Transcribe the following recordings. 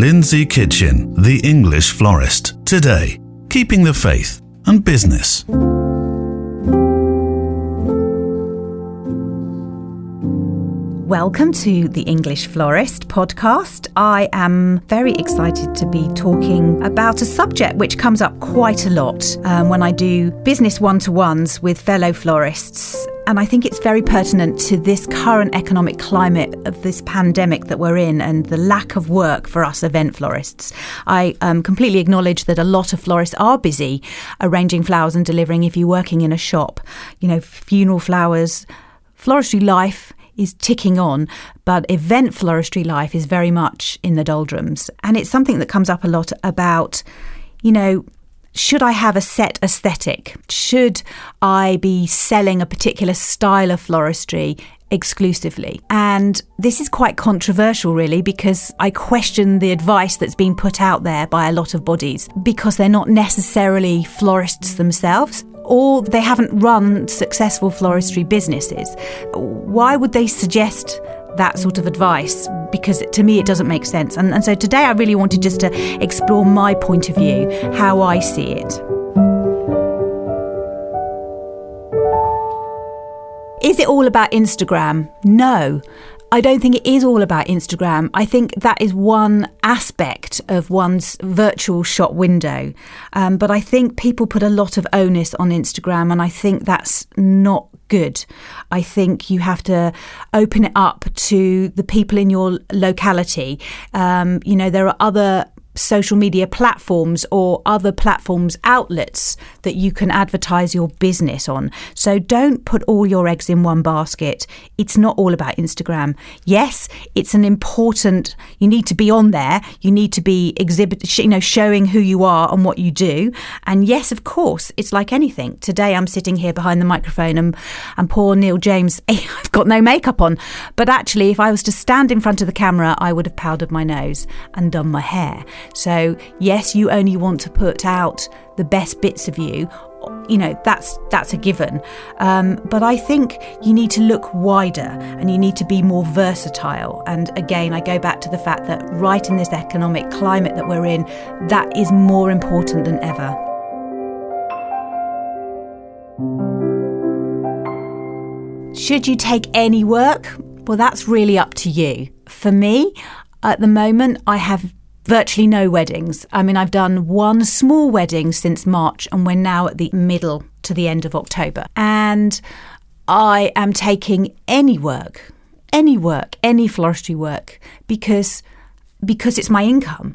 Lindsey Kitchen, the English florist. Today, keeping the faith and business. Welcome to the English Florist podcast. I am very excited to be talking about a subject which comes up quite a lot um, when I do business one to ones with fellow florists. And I think it's very pertinent to this current economic climate of this pandemic that we're in and the lack of work for us event florists. I um, completely acknowledge that a lot of florists are busy arranging flowers and delivering if you're working in a shop. You know, funeral flowers, floristry life is ticking on, but event floristry life is very much in the doldrums. And it's something that comes up a lot about, you know, should I have a set aesthetic? Should I be selling a particular style of floristry exclusively. And this is quite controversial, really, because I question the advice that's been put out there by a lot of bodies because they're not necessarily florists themselves or they haven't run successful floristry businesses. Why would they suggest that sort of advice? Because to me, it doesn't make sense. And, and so today, I really wanted just to explore my point of view, how I see it. Is it all about Instagram? No. I don't think it is all about Instagram. I think that is one aspect of one's virtual shop window. Um, but I think people put a lot of onus on Instagram, and I think that's not good. I think you have to open it up to the people in your locality. Um, you know, there are other social media platforms or other platforms outlets that you can advertise your business on. So don't put all your eggs in one basket. It's not all about Instagram. Yes, it's an important you need to be on there. You need to be exhibit you know showing who you are and what you do. And yes, of course, it's like anything. Today I'm sitting here behind the microphone and and poor Neil James I've got no makeup on. But actually if I was to stand in front of the camera, I would have powdered my nose and done my hair. So, yes, you only want to put out the best bits of you. You know that's that's a given, um, but I think you need to look wider and you need to be more versatile. And again, I go back to the fact that right in this economic climate that we're in, that is more important than ever. Should you take any work? Well, that's really up to you. For me, at the moment, I have virtually no weddings. I mean, I've done one small wedding since March, and we're now at the middle to the end of October. And I am taking any work, any work, any floristry work, because because it's my income.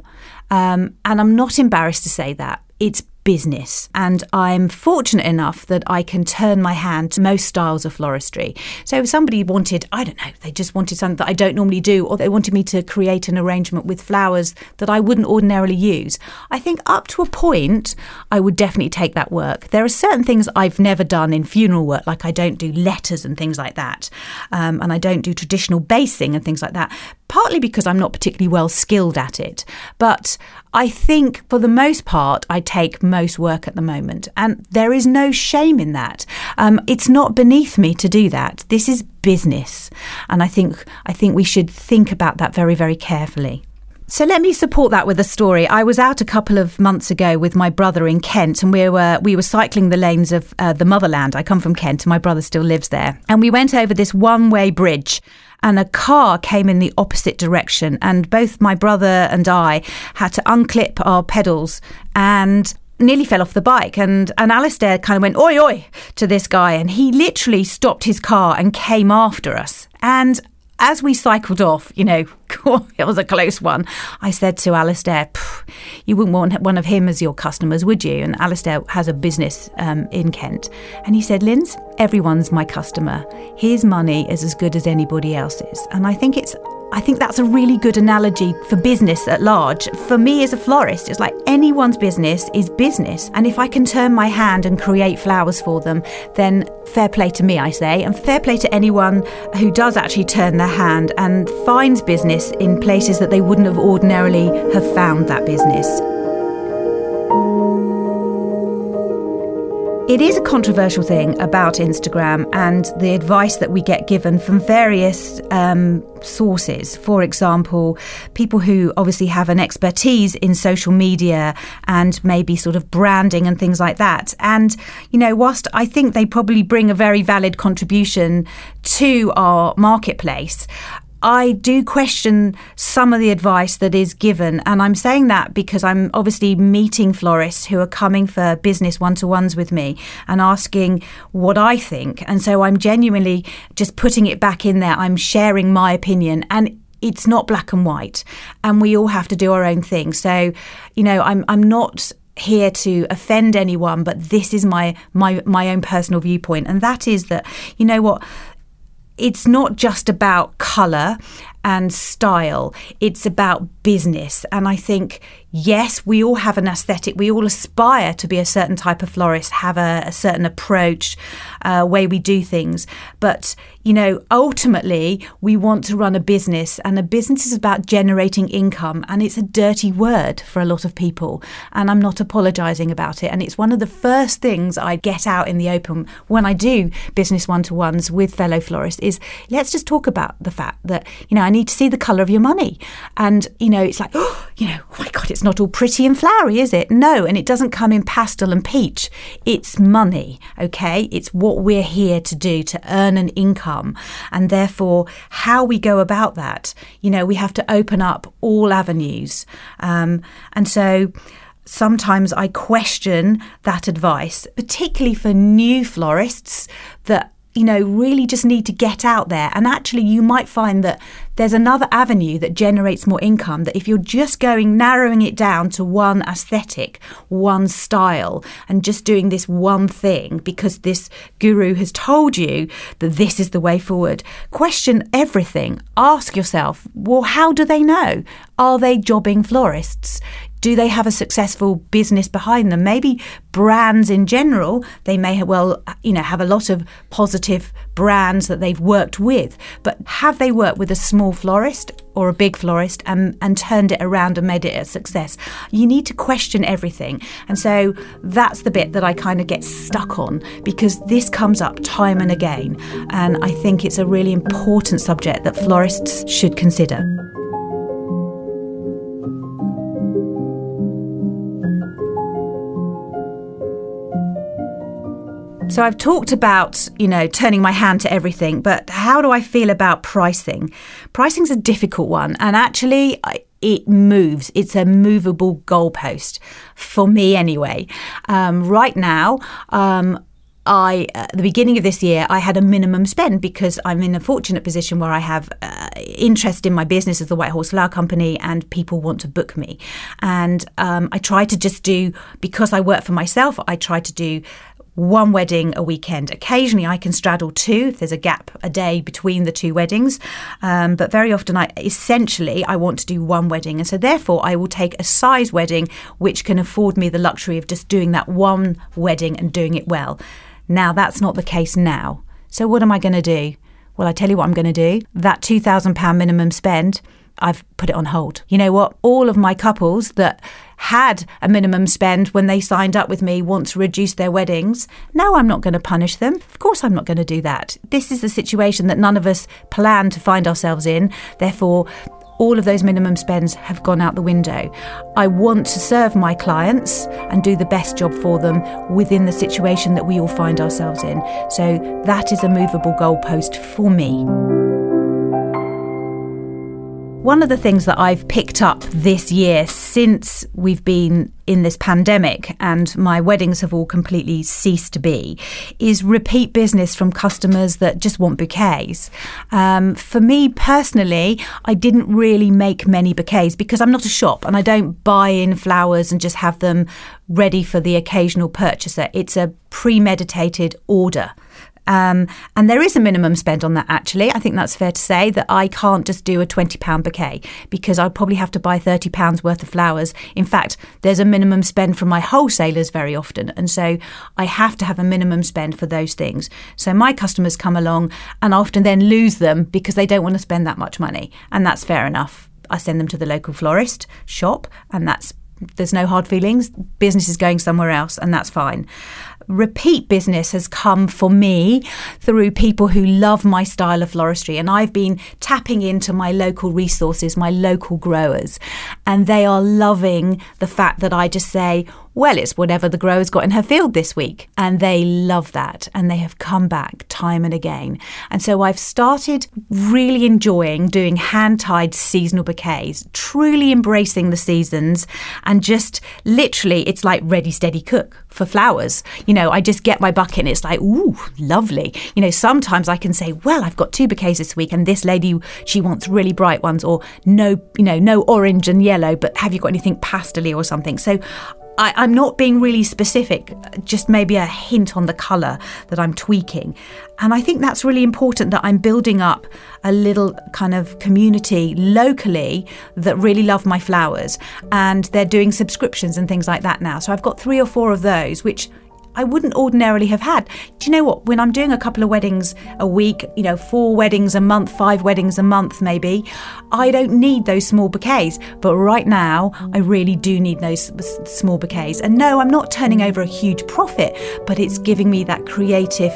Um, and I'm not embarrassed to say that. It's business. And I'm fortunate enough that I can turn my hand to most styles of floristry. So if somebody wanted, I don't know, they just wanted something that I don't normally do, or they wanted me to create an arrangement with flowers that I wouldn't ordinarily use, I think up to a point, I would definitely take that work. There are certain things I've never done in funeral work, like I don't do letters and things like that. Um, and I don't do traditional basing and things like that partly because I'm not particularly well skilled at it. But I think for the most part, I take most work at the moment. And there is no shame in that. Um, it's not beneath me to do that. This is business. And I think, I think we should think about that very, very carefully. So let me support that with a story. I was out a couple of months ago with my brother in Kent, and we were we were cycling the lanes of uh, the motherland. I come from Kent, and my brother still lives there. And we went over this one way bridge and a car came in the opposite direction. And both my brother and I had to unclip our pedals and nearly fell off the bike and and Alistair kind of went oi oi to this guy and he literally stopped his car and came after us and as we cycled off, you know, it was a close one. I said to Alistair, "You wouldn't want one of him as your customers, would you?" And Alistair has a business um, in Kent, and he said, "Linz, everyone's my customer. His money is as good as anybody else's." And I think it's I think that's a really good analogy for business at large. For me as a florist, it's like anyone's business is business. And if I can turn my hand and create flowers for them, then fair play to me, I say, and fair play to anyone who does actually turn their hand and finds business in places that they wouldn't have ordinarily have found that business. It is a controversial thing about Instagram and the advice that we get given from various um, sources. For example, people who obviously have an expertise in social media and maybe sort of branding and things like that. And, you know, whilst I think they probably bring a very valid contribution to our marketplace, I do question some of the advice that is given. And I'm saying that because I'm obviously meeting florists who are coming for business one to ones with me and asking what I think. And so I'm genuinely just putting it back in there. I'm sharing my opinion. And it's not black and white. And we all have to do our own thing. So, you know, I'm, I'm not here to offend anyone but this is my my my own personal viewpoint and that is that you know what it's not just about colour and style, it's about business. And I think, yes, we all have an aesthetic. We all aspire to be a certain type of florist, have a, a certain approach, uh, way we do things. But, you know, ultimately, we want to run a business, and a business is about generating income. And it's a dirty word for a lot of people. And I'm not apologising about it. And it's one of the first things I get out in the open when I do business one to ones with fellow florists is let's just talk about the fact that, you know, I need to see the colour of your money. And, you know, it's like, oh, you know, oh my God, it's not all pretty and flowery, is it? No, and it doesn't come in pastel and peach. It's money, okay? It's what we're here to do to earn an income. And therefore, how we go about that, you know, we have to open up all avenues. Um, and so, sometimes I question that advice, particularly for new florists that you know, really just need to get out there. And actually, you might find that there's another avenue that generates more income. That if you're just going, narrowing it down to one aesthetic, one style, and just doing this one thing because this guru has told you that this is the way forward, question everything. Ask yourself, well, how do they know? Are they jobbing florists? Do they have a successful business behind them? Maybe brands in general, they may have, well, you know, have a lot of positive brands that they've worked with, but have they worked with a small florist or a big florist and, and turned it around and made it a success? You need to question everything. And so that's the bit that I kind of get stuck on because this comes up time and again. And I think it's a really important subject that florists should consider. So I've talked about, you know, turning my hand to everything, but how do I feel about pricing? Pricing's a difficult one, and actually it moves. It's a movable goalpost for me anyway. Um, right now, um, I, at the beginning of this year, I had a minimum spend because I'm in a fortunate position where I have uh, interest in my business as the White Horse Flower Company and people want to book me. And um, I try to just do, because I work for myself, I try to do one wedding a weekend. Occasionally, I can straddle two if there's a gap a day between the two weddings. Um, but very often, I essentially I want to do one wedding, and so therefore I will take a size wedding which can afford me the luxury of just doing that one wedding and doing it well. Now that's not the case now. So what am I going to do? Well, I tell you what I'm going to do. That two thousand pound minimum spend. I've put it on hold. You know what? All of my couples that had a minimum spend when they signed up with me want to reduce their weddings. No, I'm not going to punish them. Of course, I'm not going to do that. This is the situation that none of us plan to find ourselves in. Therefore, all of those minimum spends have gone out the window. I want to serve my clients and do the best job for them within the situation that we all find ourselves in. So that is a movable goalpost for me. One of the things that I've picked up this year since we've been in this pandemic and my weddings have all completely ceased to be is repeat business from customers that just want bouquets. Um, for me personally, I didn't really make many bouquets because I'm not a shop and I don't buy in flowers and just have them ready for the occasional purchaser. It's a premeditated order. Um, and there is a minimum spend on that, actually. I think that's fair to say that I can't just do a £20 bouquet because I'd probably have to buy £30 worth of flowers. In fact, there's a minimum spend from my wholesalers very often. And so I have to have a minimum spend for those things. So my customers come along and often then lose them because they don't want to spend that much money. And that's fair enough. I send them to the local florist shop, and that's there's no hard feelings. Business is going somewhere else, and that's fine. Repeat business has come for me through people who love my style of floristry. And I've been tapping into my local resources, my local growers, and they are loving the fact that I just say, well, it's whatever the grower's got in her field this week. And they love that. And they have come back time and again. And so I've started really enjoying doing hand tied seasonal bouquets, truly embracing the seasons and just literally, it's like ready, steady, cook for flowers. You know, I just get my bucket and it's like, ooh, lovely. You know, sometimes I can say, well, I've got two bouquets this week and this lady, she wants really bright ones or no, you know, no orange and yellow, but have you got anything pastely or something? So I, am not being really specific, just maybe a hint on the colour that I'm tweaking. And I think that's really important that I'm building up a little kind of community locally that really love my flowers. And they're doing subscriptions and things like that now. So I've got three or four of those, which I wouldn't ordinarily have had. Do you know what? When I'm doing a couple of weddings a week, you know, four weddings a month, five weddings a month maybe, I don't need those small bouquets. But right now, I really do need those small bouquets. And no, I'm not turning over a huge profit, but it's giving me that creative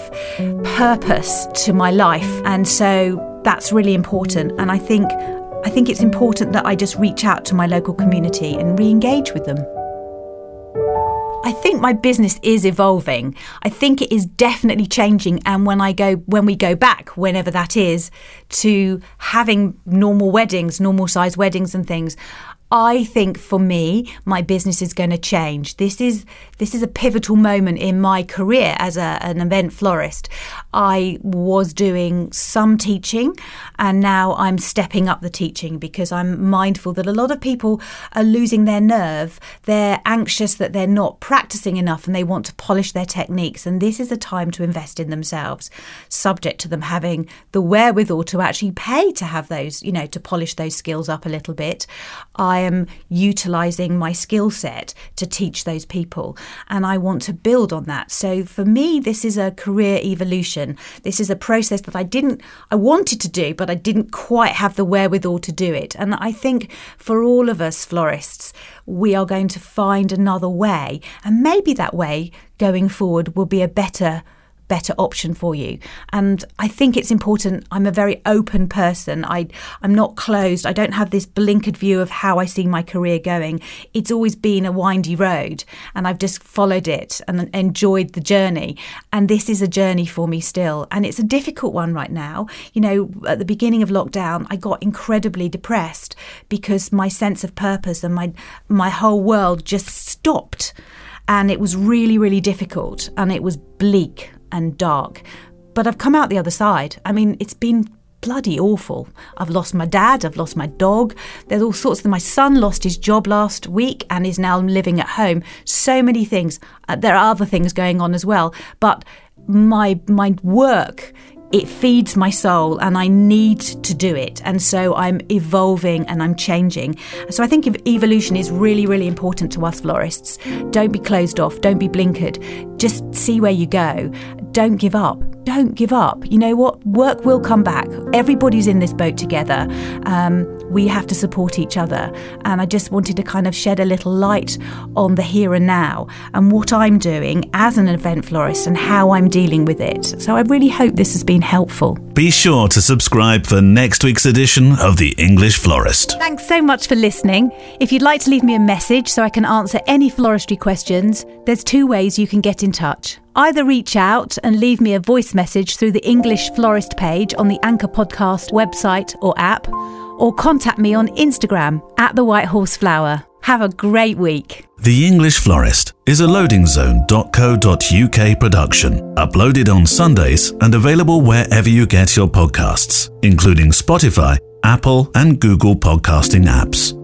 purpose to my life. And so that's really important. And I think I think it's important that I just reach out to my local community and re-engage with them. I think my business is evolving. I think it is definitely changing. And when I go, when we go back, whenever that is, to having normal weddings, normal size weddings and things, I think for me, my business is going to change. This is this is a pivotal moment in my career as a, an event florist. I was doing some teaching, and now I'm stepping up the teaching because I'm mindful that a lot of people are losing their nerve. They're anxious that they're not practicing enough, and they want to polish their techniques. And this is a time to invest in themselves, subject to them having the wherewithal to actually pay to have those, you know, to polish those skills up a little bit. I I am utilizing my skill set to teach those people. And I want to build on that. So for me, this is a career evolution. This is a process that I didn't, I wanted to do, but I didn't quite have the wherewithal to do it. And I think for all of us florists, we are going to find another way. And maybe that way going forward will be a better better option for you. And I think it's important. I'm a very open person. I I'm not closed. I don't have this blinkered view of how I see my career going. It's always been a windy road, and I've just followed it and enjoyed the journey. And this is a journey for me still, and it's a difficult one right now. You know, at the beginning of lockdown, I got incredibly depressed because my sense of purpose and my my whole world just stopped and it was really, really difficult and it was bleak and dark. But I've come out the other side. I mean, it's been bloody awful. I've lost my dad, I've lost my dog. There's all sorts of my son lost his job last week and is now living at home. So many things. Uh, there are other things going on as well, but my my work it feeds my soul and I need to do it. And so I'm evolving and I'm changing. So I think evolution is really, really important to us florists. Don't be closed off, don't be blinkered. Just see where you go. Don't give up. Don't give up. You know what? Work will come back. Everybody's in this boat together. Um, we have to support each other. And I just wanted to kind of shed a little light on the here and now and what I'm doing as an event florist and how I'm dealing with it. So I really hope this has been helpful. Be sure to subscribe for next week's edition of The English Florist. Thanks so much for listening. If you'd like to leave me a message so I can answer any floristry questions, there's two ways you can get in touch. Either reach out and leave me a voice message through the English Florist page on the Anchor Podcast website or app or contact me on Instagram at the White Horse Flower. Have a great week. The English Florist is a loadingzone.co.uk production, uploaded on Sundays and available wherever you get your podcasts, including Spotify, Apple, and Google podcasting apps.